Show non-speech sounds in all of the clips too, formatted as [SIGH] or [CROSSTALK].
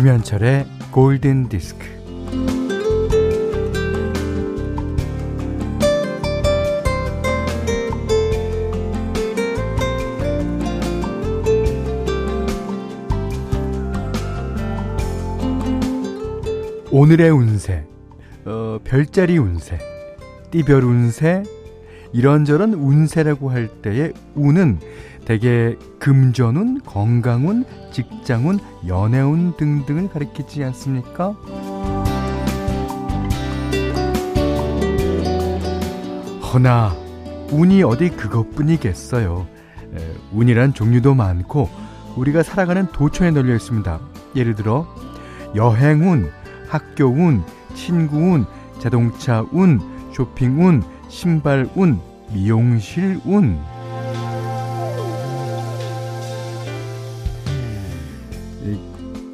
김현철의 골든 디스크. 오늘의 운세, 어, 별자리 운세, 띠별 운세, 이런저런 운세라고 할 때의 운은 대개 금전운, 건강운, 직장운, 연애운 등등을 가리키지 않습니까? 허나 운이 어디 그것뿐이겠어요. 에, 운이란 종류도 많고 우리가 살아가는 도처에 널려 있습니다. 예를 들어 여행운, 학교운, 친구운, 자동차운, 쇼핑운, 신발운, 미용실운.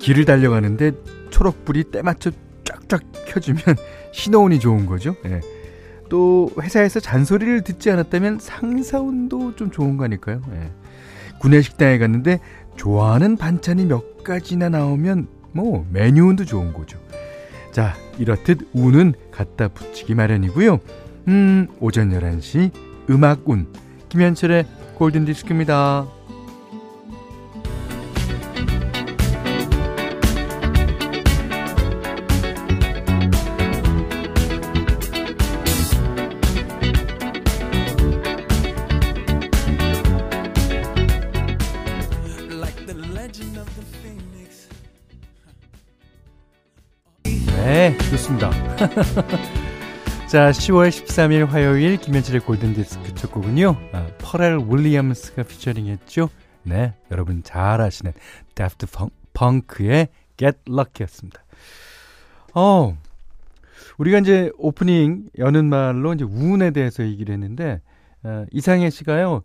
길을 달려가는데 초록불이 때맞춰 쫙쫙 켜주면 [LAUGHS] 신호운이 좋은 거죠. 예. 또 회사에서 잔소리를 듣지 않았다면 상사운도 좀 좋은 거니까요. 예. 구내 식당에 갔는데 좋아하는 반찬이 몇 가지나 나오면 뭐 메뉴운도 좋은 거죠. 자 이렇듯 운은 갖다 붙이기 마련이고요. 음 오전 11시 음악운 김현철의 골든디스크입니다. [LAUGHS] 자, 10월 13일 화요일 김현철의 골든디스크 첫 곡은요. 아, 퍼렐 윌리엄스가 피처링했죠. 네, 여러분 잘 아시는 Daft Punk의 Get Lucky였습니다. 어, 우리가 이제 오프닝 여는 말로 이제 운에 대해서 얘기를 했는데 어, 이상해 씨가요.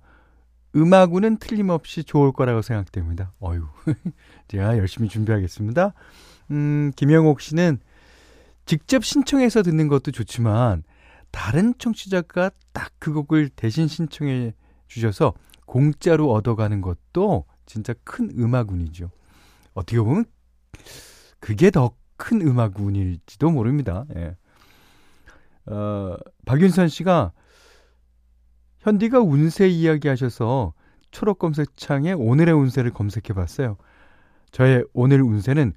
음악운은 틀림없이 좋을 거라고 생각됩니다. 어유, [LAUGHS] 제가 열심히 준비하겠습니다. 음, 김영옥 씨는 직접 신청해서 듣는 것도 좋지만 다른 청취자가 딱 그 곡을 대신 신청해 주셔서 공짜로 얻어가는 것도 진짜 큰 음악운이죠. 어떻게 보면 그게 더 큰 음악운일지도 모릅니다. 예. 어, 박윤선 씨가 현디가 운세 이야기 하셔서 초록 검색창에 오늘의 운세를 검색해 봤어요. 저의 오늘 운세는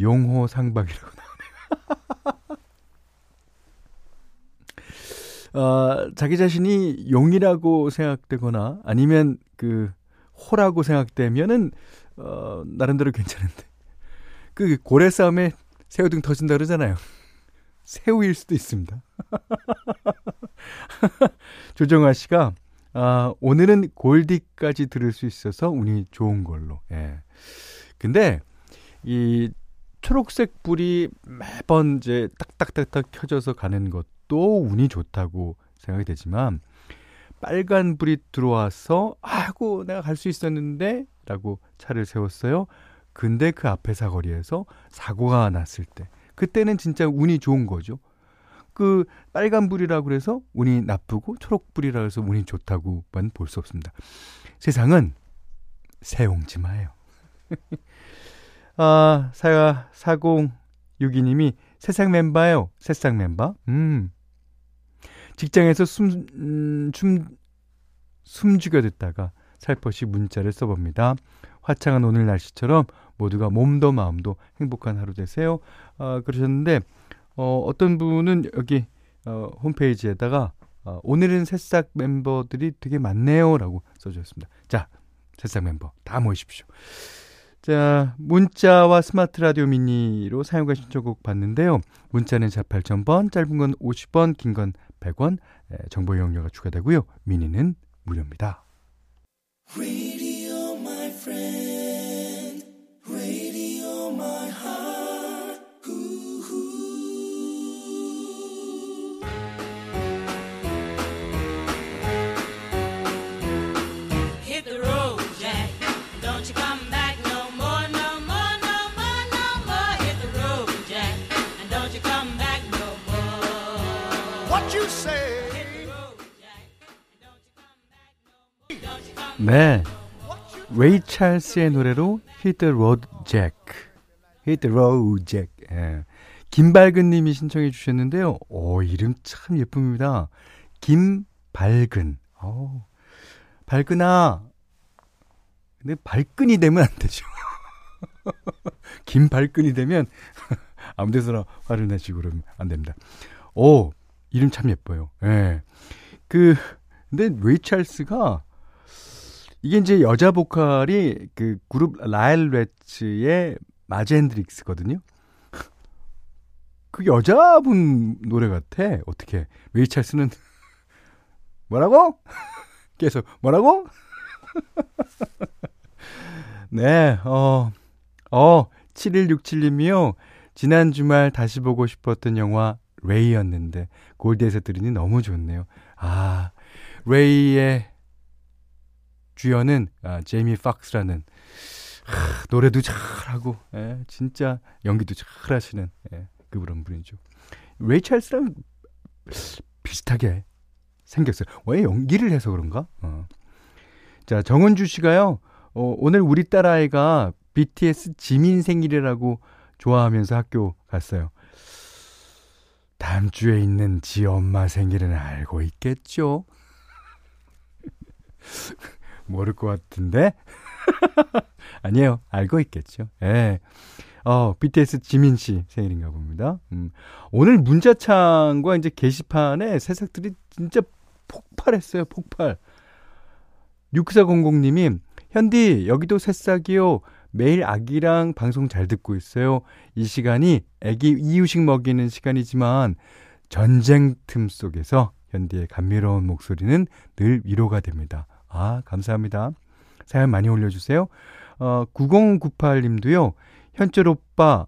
용호 상박이라고 [LAUGHS] 어, 자기 자신이 용이라고 생각되거나 아니면 그 호라고 생각되면은 어, 나름대로 괜찮은데 그 고래 싸움에 새우등 터진다 그러잖아요. [LAUGHS] 새우일 수도 있습니다. [LAUGHS] 조정아 씨가 아, 오늘은 골디까지 들을 수 있어서 운이 좋은 걸로. 예. 근데 이 초록색 불이 매번 이제 딱딱딱딱 켜져서 가는 것도 운이 좋다고 생각이 되지만 빨간 불이 들어와서 아이고 내가 갈 수 있었는데 라고 차를 세웠어요. 근데 그 앞에 사거리에서 사고가 났을 때 그때는 진짜 운이 좋은 거죠. 그 빨간 불이라고 그래서 운이 나쁘고 초록 불이라고 해서 운이 좋다고만 볼 수 없습니다. 세상은 새옹지마예요. [LAUGHS] 아, 사, 4062님이 새싹 멤버요. 새싹 멤버. 음. 직장에서 숨, 음, 숨, 숨죽여 듣다가 살포시 문자를 써봅니다. 화창한 오늘 날씨처럼 모두가 몸도 마음도 행복한 하루 되세요. 아, 그러셨는데, 어, 어떤 분은 여기, 어, 홈페이지에다가, 어, 오늘은 새싹 멤버들이 되게 많네요. 라고 써주셨습니다. 자, 새싹 멤버 다 모이십시오. 자, 문자와 스마트 라디오 미니로 사용과 신청곡 받는데요. 문자는 4 8000번, 짧은 건 50원, 긴 건 100원, 정보 이용료가 추가되고요. 미니는 무료입니다. 네. 레이 찰스의 노래로 Hit the Road Jack. Hit the road, Jack. 예. 김밝은 님이 신청해 주셨는데요. 오, 이름 참 예쁩니다. 김밝은. 어, 밝은아. 근데 발끈이 되면 안 되죠. [LAUGHS] 김발끈이 되면 [LAUGHS] 아무 데서나 화를 내시고 그러면 안 됩니다. 오, 이름 참 예뻐요. 예. 그, 근데 레이 찰스가 이게 이제 여자 보컬이 그 그룹 레일레츠의 마지 헨드릭스거든요. 그 여자분 노래 같아. 어떻게? 레이 찰스는 [LAUGHS] 뭐라고? [LAUGHS] 계속 뭐라고? [LAUGHS] 네, 어, 어, 7167님이요. 지난 주말 다시 보고 싶었던 영화 레이였는데 골드에서 들으니 너무 좋네요. 아, 레이의 주연은 아, 제이미 팍스라는 하, 노래도 잘하고 예, 진짜 연기도 잘하시는 예, 그런 분이죠. 레이 찰스랑 비슷하게 생겼어요. 왜 연기를 해서 그런가? 어. 자 정은주 씨가요. 어, 오늘 우리 딸아이가 BTS 지민 생일이라고 좋아하면서 학교 갔어요. 다음 주에 있는 지 엄마 생일은 알고 있겠죠? [LAUGHS] 모를 것 같은데? [LAUGHS] 아니에요. 알고 있겠죠. 예. 네. 어, BTS 지민 씨 생일인가 봅니다. 음. 오늘 문자창과 이제 게시판에 새싹들이 진짜 폭발했어요. 폭발. 6400님이 현디 여기도 새싹이요. 매일 아기랑 방송 잘 듣고 있어요. 이 시간이 아기 이유식 먹이는 시간이지만 전쟁 틈 속에서 현디의 감미로운 목소리는 늘 위로가 됩니다. 아, 감사합니다. 사연 많이 올려주세요. 어, 9098님도요, 현철 오빠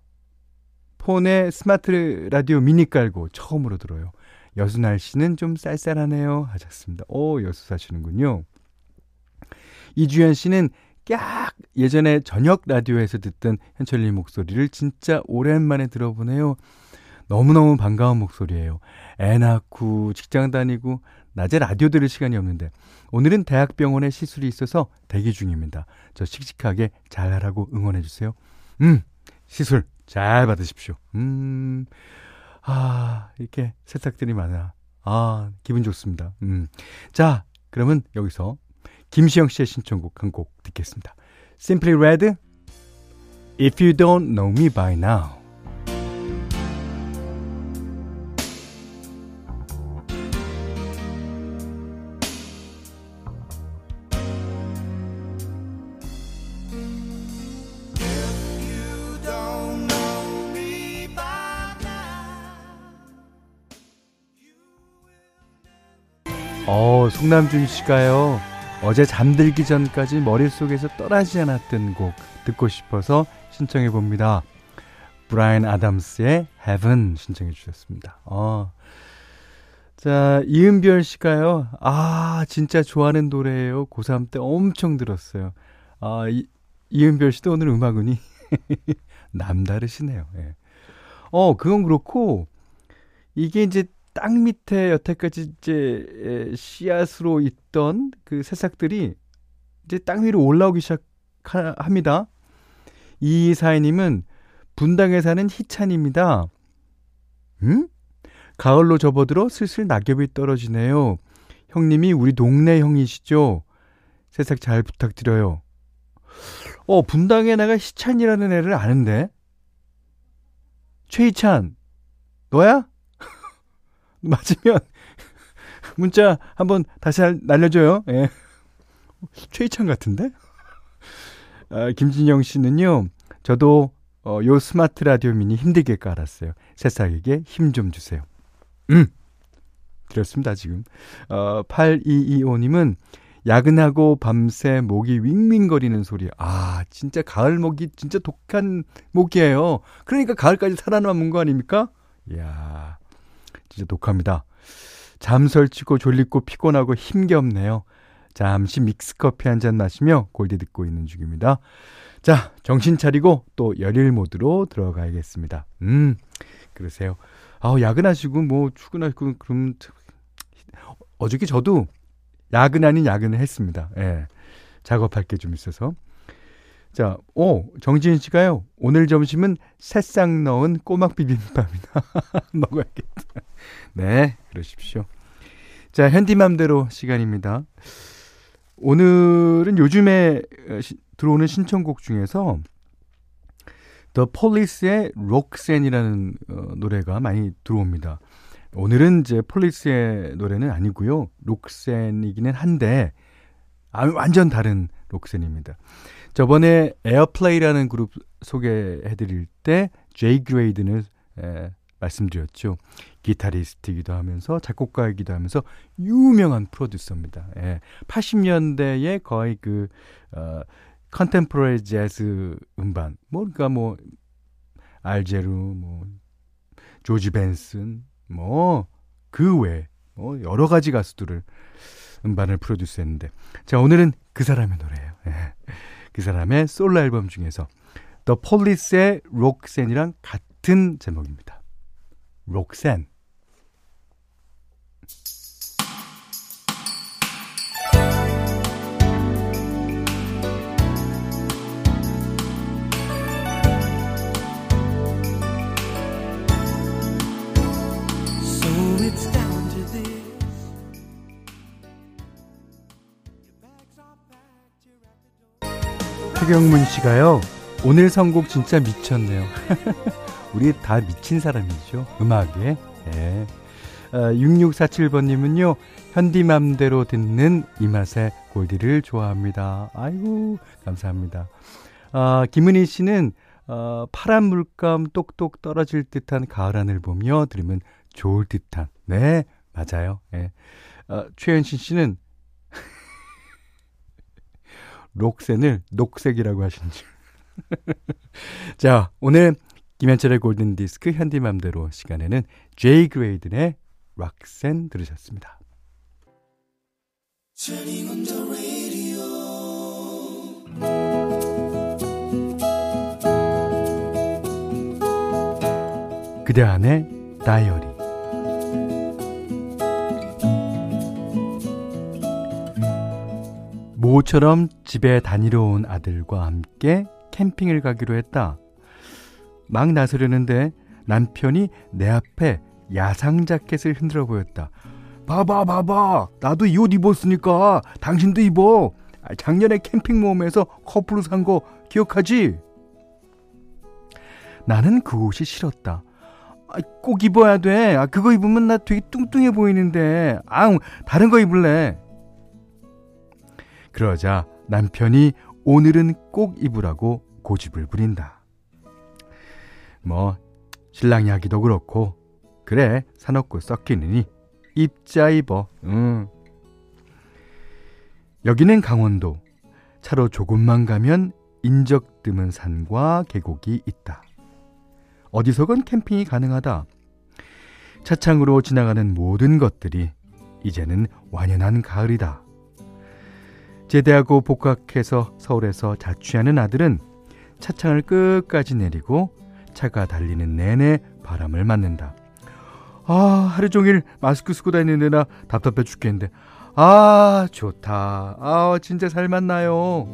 폰에 스마트 라디오 미니 깔고 처음으로 들어요. 여수 날씨는 좀 쌀쌀하네요. 하셨습니다. 오, 여수 사시는군요. 이주연 씨는 깍 예전에 저녁 라디오에서 듣던 현철님 목소리를 진짜 오랜만에 들어보네요. 너무너무 반가운 목소리예요. 애 낳고 직장 다니고 낮에 라디오 들을 시간이 없는데 오늘은 대학병원에 시술이 있어서 대기 중입니다. 저 씩씩하게 잘하라고 응원해 주세요. 음, 시술 잘 받으십시오. 음, 아, 이렇게 새싹들이 많아. 아, 기분 좋습니다. 음. 자, 그러면 여기서 김시영 씨의 신청곡 한 곡 듣겠습니다. Simply Red, If You Don't Know Me By Now. 어, 송남준 씨가요. 어제 잠들기 전까지 머릿속에서 떠나지 않았던 곡 듣고 싶어서 신청해 봅니다. 브라이언 아담스의 Heaven 신청해 주셨습니다. 어. 자, 이은별 씨가요. 아, 진짜 좋아하는 노래예요. 고3 때 엄청 들었어요. 아, 이, 이은별 씨도 오늘 음악운이 [LAUGHS] 남다르시네요. 예. 어, 그건 그렇고 이게 이제 땅 밑에 여태까지 이제 씨앗으로 있던 그 새싹들이 이제 땅 위로 올라오기 시작합니다. 이 사회님은 분당에 사는 희찬입니다. 음? 가을로 접어들어 슬슬 낙엽이 떨어지네요. 형님이 우리 동네 형이시죠? 새싹 잘 부탁드려요. 어, 분당에 내가 희찬이라는 애를 아는데? 최희찬, 너야? [LAUGHS] 맞으면 [LAUGHS] 문자 한번 다시 날려줘요. 예. 최희찬 같은데? 아, 김진영 씨는요, 저도 어, 요 스마트 라디오 미니 힘들게 깔았어요. 새싹에게 힘 좀 주세요. 음! 드렸습니다, 지금. 어, 8225님은 야근하고 밤새 목이 윙윙거리는 소리. 아, 진짜 가을 목이 진짜 독한 목이에요. 그러니까 가을까지 살아남은 거 아닙니까? 이야. 진짜 독합니다. 잠 설치고 졸리고 피곤하고 힘겹네요. 잠시 믹스커피 한 잔 마시며 골디 듣고 있는 중입니다. 자, 정신 차리고 또 열일 모드로 들어가야겠습니다. 음, 그러세요. 아우, 야근하시고 뭐 출근하시고 그럼 어저께 저도 야근 아닌 야근을 했습니다. 예. 작업할 게 좀 있어서. 자, 오, 정지은 씨가요. 오늘 점심은 새싹 넣은 꼬막 비빔밥이다. [LAUGHS] 먹어야겠다. 네, 그러십시오. 자, 현디맘대로 시간입니다. 오늘은 요즘에 어, 시, 들어오는 신청곡 중에서 The Police의 록센이라는 어, 노래가 많이 들어옵니다. 오늘은 이제 폴리스의 노래는 아니고요. 록센이기는 한데 아, 완전 다른 록센입니다. 저번에 Airplay라는 그룹 소개해드릴 때 제이 그레이든을 에, 말씀드렸죠. 기타리스트이기도 하면서 작곡가이기도 하면서 유명한 프로듀서입니다. 예, 80년대에 거의 그 어, contemporary 재즈 음반, 뭐 그러니까 뭐 알 재로, 뭐 조지 벤슨, 뭐 그 외에 뭐 여러 가지 가수들을 음반을 프로듀스했는데 자 오늘은 그 사람의 노래예요. 예. 그 사람의 솔로 앨범 중에서 The Police의 록센이랑 같은 제목입니다. 록센. 최경문 씨가요. 오늘 선곡 진짜 미쳤네요. [LAUGHS] 우리 다 미친 사람이죠. 음악에. 네. 어, 6647번님은요. 현디맘대로 듣는 이 맛의 골디를 좋아합니다. 아이고 감사합니다. 어, 김은희 씨는 어, 파란 물감 똑똑 떨어질 듯한 가을 하늘 보며 들으면 좋을 듯한. 네 맞아요. 네. 어, 최현신 씨는 록센을 녹색이라고 하신 줄. [LAUGHS] 자, 오늘 김현철의 골든 디스크 현디맘대로 시간에는 제이 그레이든의 락센 들으셨습니다. 그대 안에 다이어리 모처럼 집에 다니러 온 아들과 함께 캠핑을 가기로 했다. 막 나서려는데 남편이 내 앞에 야상 자켓을 흔들어 보였다. 봐봐, 봐봐. 나도 이 옷 입었으니까 당신도 입어. 아, 작년에 캠핑 모험에서 커플로 산 거 기억하지? 나는 그 옷이 싫었다. 아, 꼭 입어야 돼. 아, 그거 입으면 나 되게 뚱뚱해 보이는데. 아, 다른 거 입을래. 그러자 남편이 오늘은 꼭 입으라고 고집을 부린다. 뭐 신랑이 하기도 그렇고 그래 사놓고 썩히느니 입자 입어. 응. 여기는 강원도. 차로 조금만 가면 인적 드문 산과 계곡이 있다. 어디서건 캠핑이 가능하다. 차창으로 지나가는 모든 것들이 이제는 완연한 가을이다. 제대하고 복학해서 서울에서 자취하는 아들은 차창을 끝까지 내리고 차가 달리는 내내 바람을 맞는다. 아, 하루 종일 마스크 쓰고 다니느라 답답해 죽겠는데. 아, 좋다. 아, 진짜 살맛나요.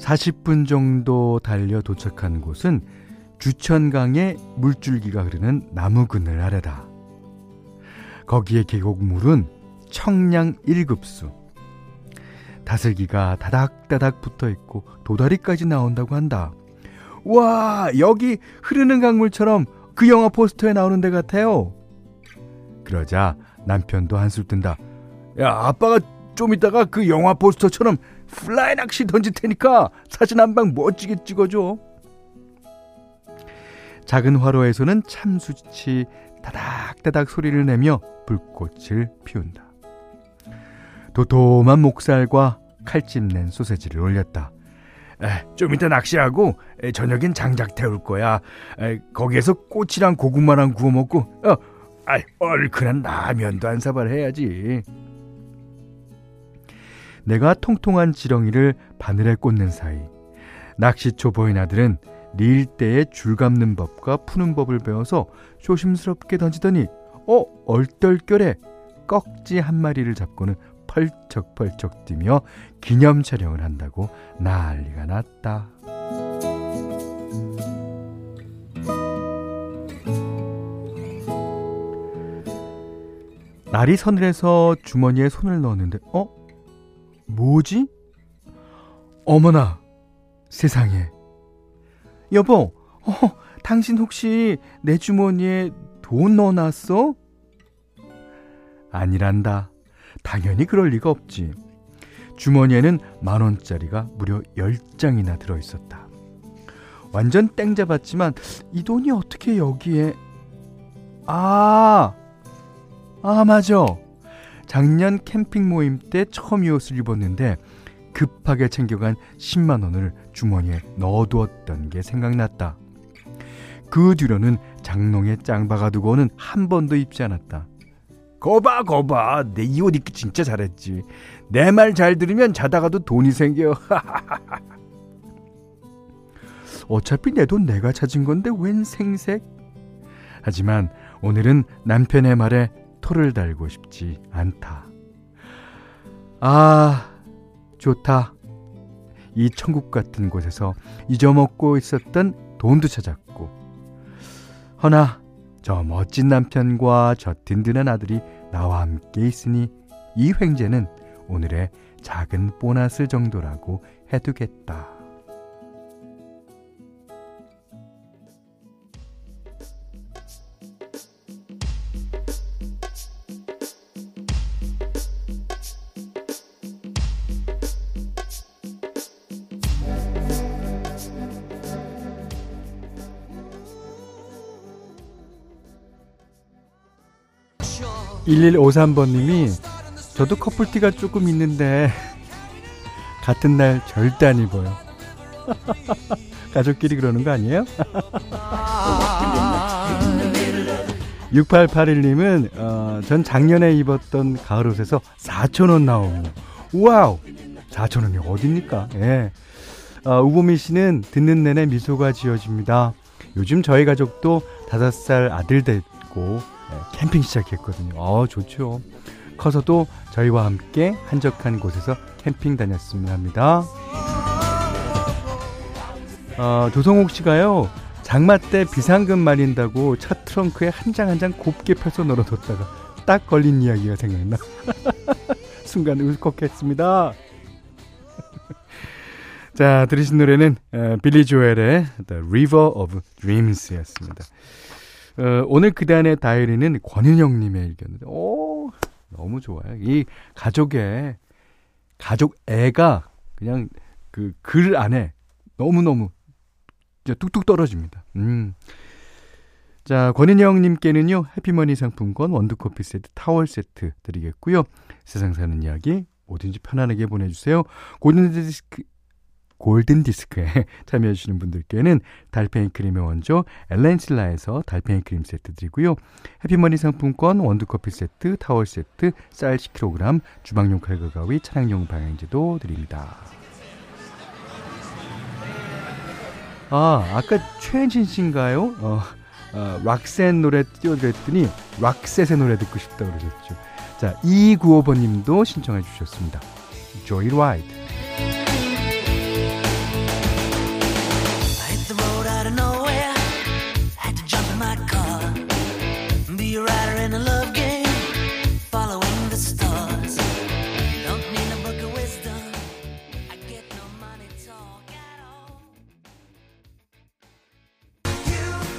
40분 정도 달려 도착한 곳은 주천강에 물줄기가 흐르는 나무 그늘 아래다. 거기에 계곡물은 청량 1급수. 다슬기가 다닥다닥 붙어 있고 도다리까지 나온다고 한다. 와, 여기 흐르는 강물처럼 그 영화 포스터에 나오는 데 같아요. 그러자 남편도 한술 뜬다. 야, 아빠가 좀 이따가 그 영화 포스터처럼 플라이 낚시 던질 테니까 사진 한 방 멋지게 찍어줘. 작은 화로에서는 참숯이 다닥다닥 소리를 내며 불꽃을 피운다. 도톰한 목살과 칼집 낸 소세지를 올렸다. 에, 좀 이따 낚시하고 에, 저녁엔 장작 태울 거야. 에, 거기에서 꼬치랑 고구마랑 구워 먹고 어, 아이, 얼큰한 라면도 한 사발 해야지. 내가 통통한 지렁이를 바늘에 꽂는 사이 낚시 초 보인 아들은 릴때에 줄 감는 법과 푸는 법을 배워서 조심스럽게 던지더니 어 얼떨결에 꺽지 한 마리를 잡고는 펄쩍펄쩍 뛰며 기념 촬영을 한다고 난리가 났다. 날이 서늘해서 주머니에 손을 넣었는데, 어? 뭐지? 어머나, 세상에. 여보, 어, 당신 혹시 내 주머니에 돈 넣어놨어? 아니란다. 당연히 그럴 리가 없지. 주머니에는 만 원짜리가 무려 10장이나 들어 있었다. 완전 땡 잡았지만 이 돈이 어떻게 여기에 아! 아, 맞아. 작년 캠핑 모임 때 처음 이 옷을 입었는데 급하게 챙겨간 10만 원을 주머니에 넣어두었던 게 생각났다. 그 뒤로는 장롱에 짱박아 두고는 한 번도 입지 않았다. 거봐 거봐. 내 이 옷 입기 진짜 잘했지. 내 말 잘 들으면 자다가도 돈이 생겨. [LAUGHS] 어차피 내 돈 내가 찾은 건데 웬 생색? 하지만 오늘은 남편의 말에 토를 달고 싶지 않다. 아 좋다 이 천국 같은 곳에서 잊어먹고 있었던 돈도 찾았고 허나 저 멋진 남편과 저 든든한 아들이 나와 함께 있으니 이 횡재는 오늘의 작은 보너스 정도라고 해두겠다. 1153번님이 저도 커플티가 조금 있는데 [LAUGHS] 같은 날 절대 안 입어요. [LAUGHS] 가족끼리 그러는 거 아니에요? [LAUGHS] 6881님은 어, 전 작년에 입었던 가을 옷에서 4천원 나옵니다. 와우! 4천원이 어딥니까? 예. 어, 우보미 씨는 듣는 내내 미소가 지어집니다. 요즘 저희 가족도 5살 아들 됐고 네, 캠핑 시작했거든요. 어, 좋죠. 커서도 저희와 함께 한적한 곳에서 캠핑 다녔으면 합니다. 어, 조성옥 씨가요, 장마 때 비상금 말린다고 차 트렁크에 한 장 한 장 곱게 펴서 널어뒀다가 딱 걸린 이야기가 생각나. [LAUGHS] 순간 울컥했습니다. [LAUGHS] 자, 들으신 노래는 어, 빌리 조엘의 The River of Dreams였습니다. 어, 오늘 그단의 다이어리는 권은영님의 의견인데, 오, 너무 좋아요. 이 가족의, 가족 애가 그냥 그 글 안에 너무너무 뚝뚝 떨어집니다. 음. 자, 권은영님께는요, 해피머니 상품권, 원두커피 세트, 타월 세트 드리겠고요. 세상 사는 이야기, 뭐든지 편안하게 보내주세요. 골든디스크, 골든 디스크에 [LAUGHS] 참여해 주시는 분들께는 달팽이 크림의 원조 엘렌실라에서 달팽이 크림 세트 드리고요. 해피머니 상품권 원두 커피 세트, 타월 세트, 쌀 10kg, 주방용 칼과 가위, 차량용 방향제도 드립니다. 아, 아까 최현진 씨인가요? 어, 어, 락센 노래 띄워드렸더니 락셋의 노래 듣고 싶다고 그러셨죠. 자, 2295번님도 신청해 주셨습니다. Joy Ride.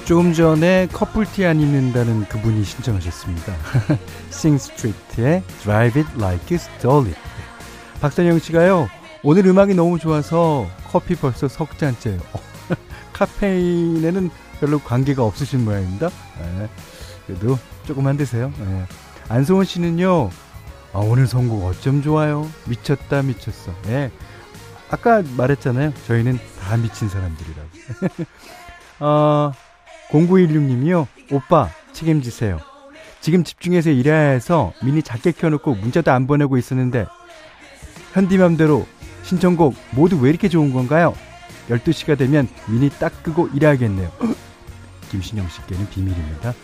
조금 전에 커플티 안 입는다는 그분이 신청하셨습니다. [LAUGHS] 싱스트리트의 Drive It Like You Stole It. 박선영 씨가요. 오늘 음악이 너무 좋아서 커피 벌써 석 잔째요. [LAUGHS] 카페인에는 별로 관계가 없으신 모양입니다. 네, 그래도 조금만 드세요. 네. 안소원 씨는요. 아, 오늘 선곡 어쩜 좋아요. 미쳤다 미쳤어. 네. 아까 말했잖아요. 저희는 다 미친 사람들이라고. [LAUGHS] 어, 0916님이요. 오빠, 책임지세요. 지금 집중해서 일해야 해서 미니 작게 켜놓고 문자도 안 보내고 있었는데, 현디맘대로 신청곡 모두 왜 이렇게 좋은 건가요? 12시가 되면 미니 딱 끄고 일해야겠네요. 김신영 씨께는 비밀입니다.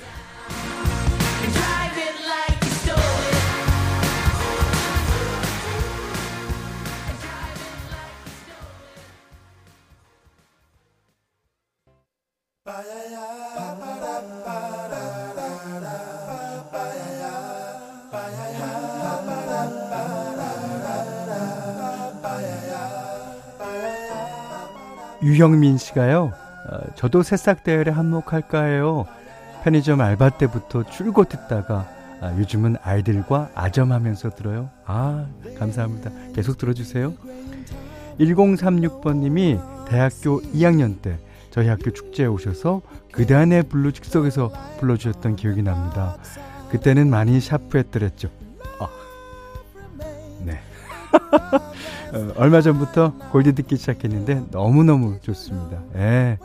유형민 씨가요. 어, 저도 새싹 대열에 한몫할까 해요. 편의점 알바 때부터 줄곧 듣다가 아, 요즘은 아이들과 아점하면서 들어요. 아, 감사합니다. 계속 들어주세요. 1036번님이 대학교 2학년 때 저희 학교 축제에 오셔서 그대 안의 블루 즉석에서 불러주셨던 기억이 납니다. 그때는 많이 샤프했더랬죠. 어, 얼마 전부터 골드 듣기 시작했는데 너무너무 좋습니다. 예.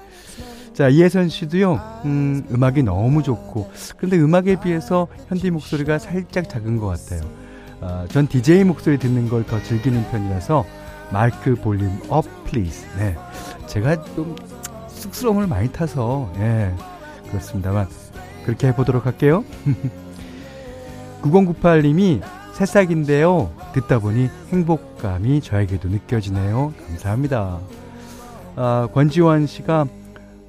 자, 이혜선 씨도요, 음, 음악이 너무 좋고, 그런데 음악에 비해서 현디 목소리가 살짝 작은 것 같아요. 아, 전 DJ 목소리 듣는 걸 더 즐기는 편이라서, 마이크 volume up, please. 네. 제가 좀 쑥스러움을 많이 타서, 예, 그렇습니다만, 그렇게 해보도록 할게요. [LAUGHS] 9098님이 새싹인데요. 듣다 보니 행복감이 저에게도 느껴지네요. 감사합니다. 아, 권지원 씨가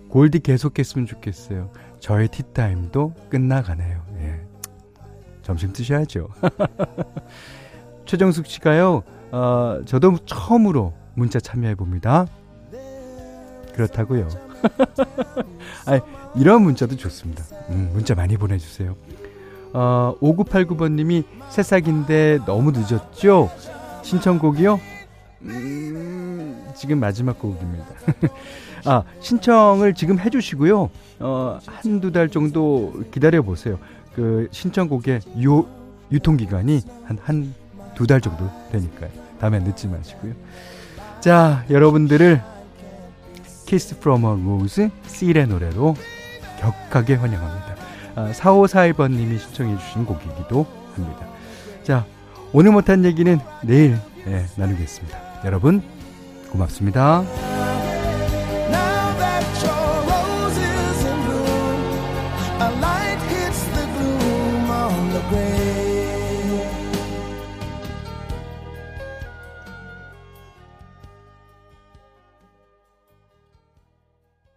골디 계속했으면 좋겠어요. 저의 티타임도 끝나가네요. 예. 점심 드셔야죠. [LAUGHS] 최정숙 씨가요, 어, 저도 처음으로 문자 참여해 봅니다. 그렇다고요. [LAUGHS] 아, 이런 문자도 좋습니다. 음, 문자 많이 보내주세요. 어, 5989번님이 새싹인데 너무 늦었죠? 신청곡이요? 음, 지금 마지막 곡입니다. [LAUGHS] 아, 신청을 지금 해주시고요. 어, 한두 달 정도 기다려보세요. 그 신청곡의 유, 유통기간이 한, 한 두 달 정도 되니까요. 다음에 늦지 마시고요. 자, 여러분들을 Kiss a Rose 씰의 노래로 격하게 환영합니다. 아, 4541번님이 신청해주신 곡이기도 합니다. 자, 오늘 못한 얘기는 내일 네, 나누겠습니다. 여러분, 고맙습니다.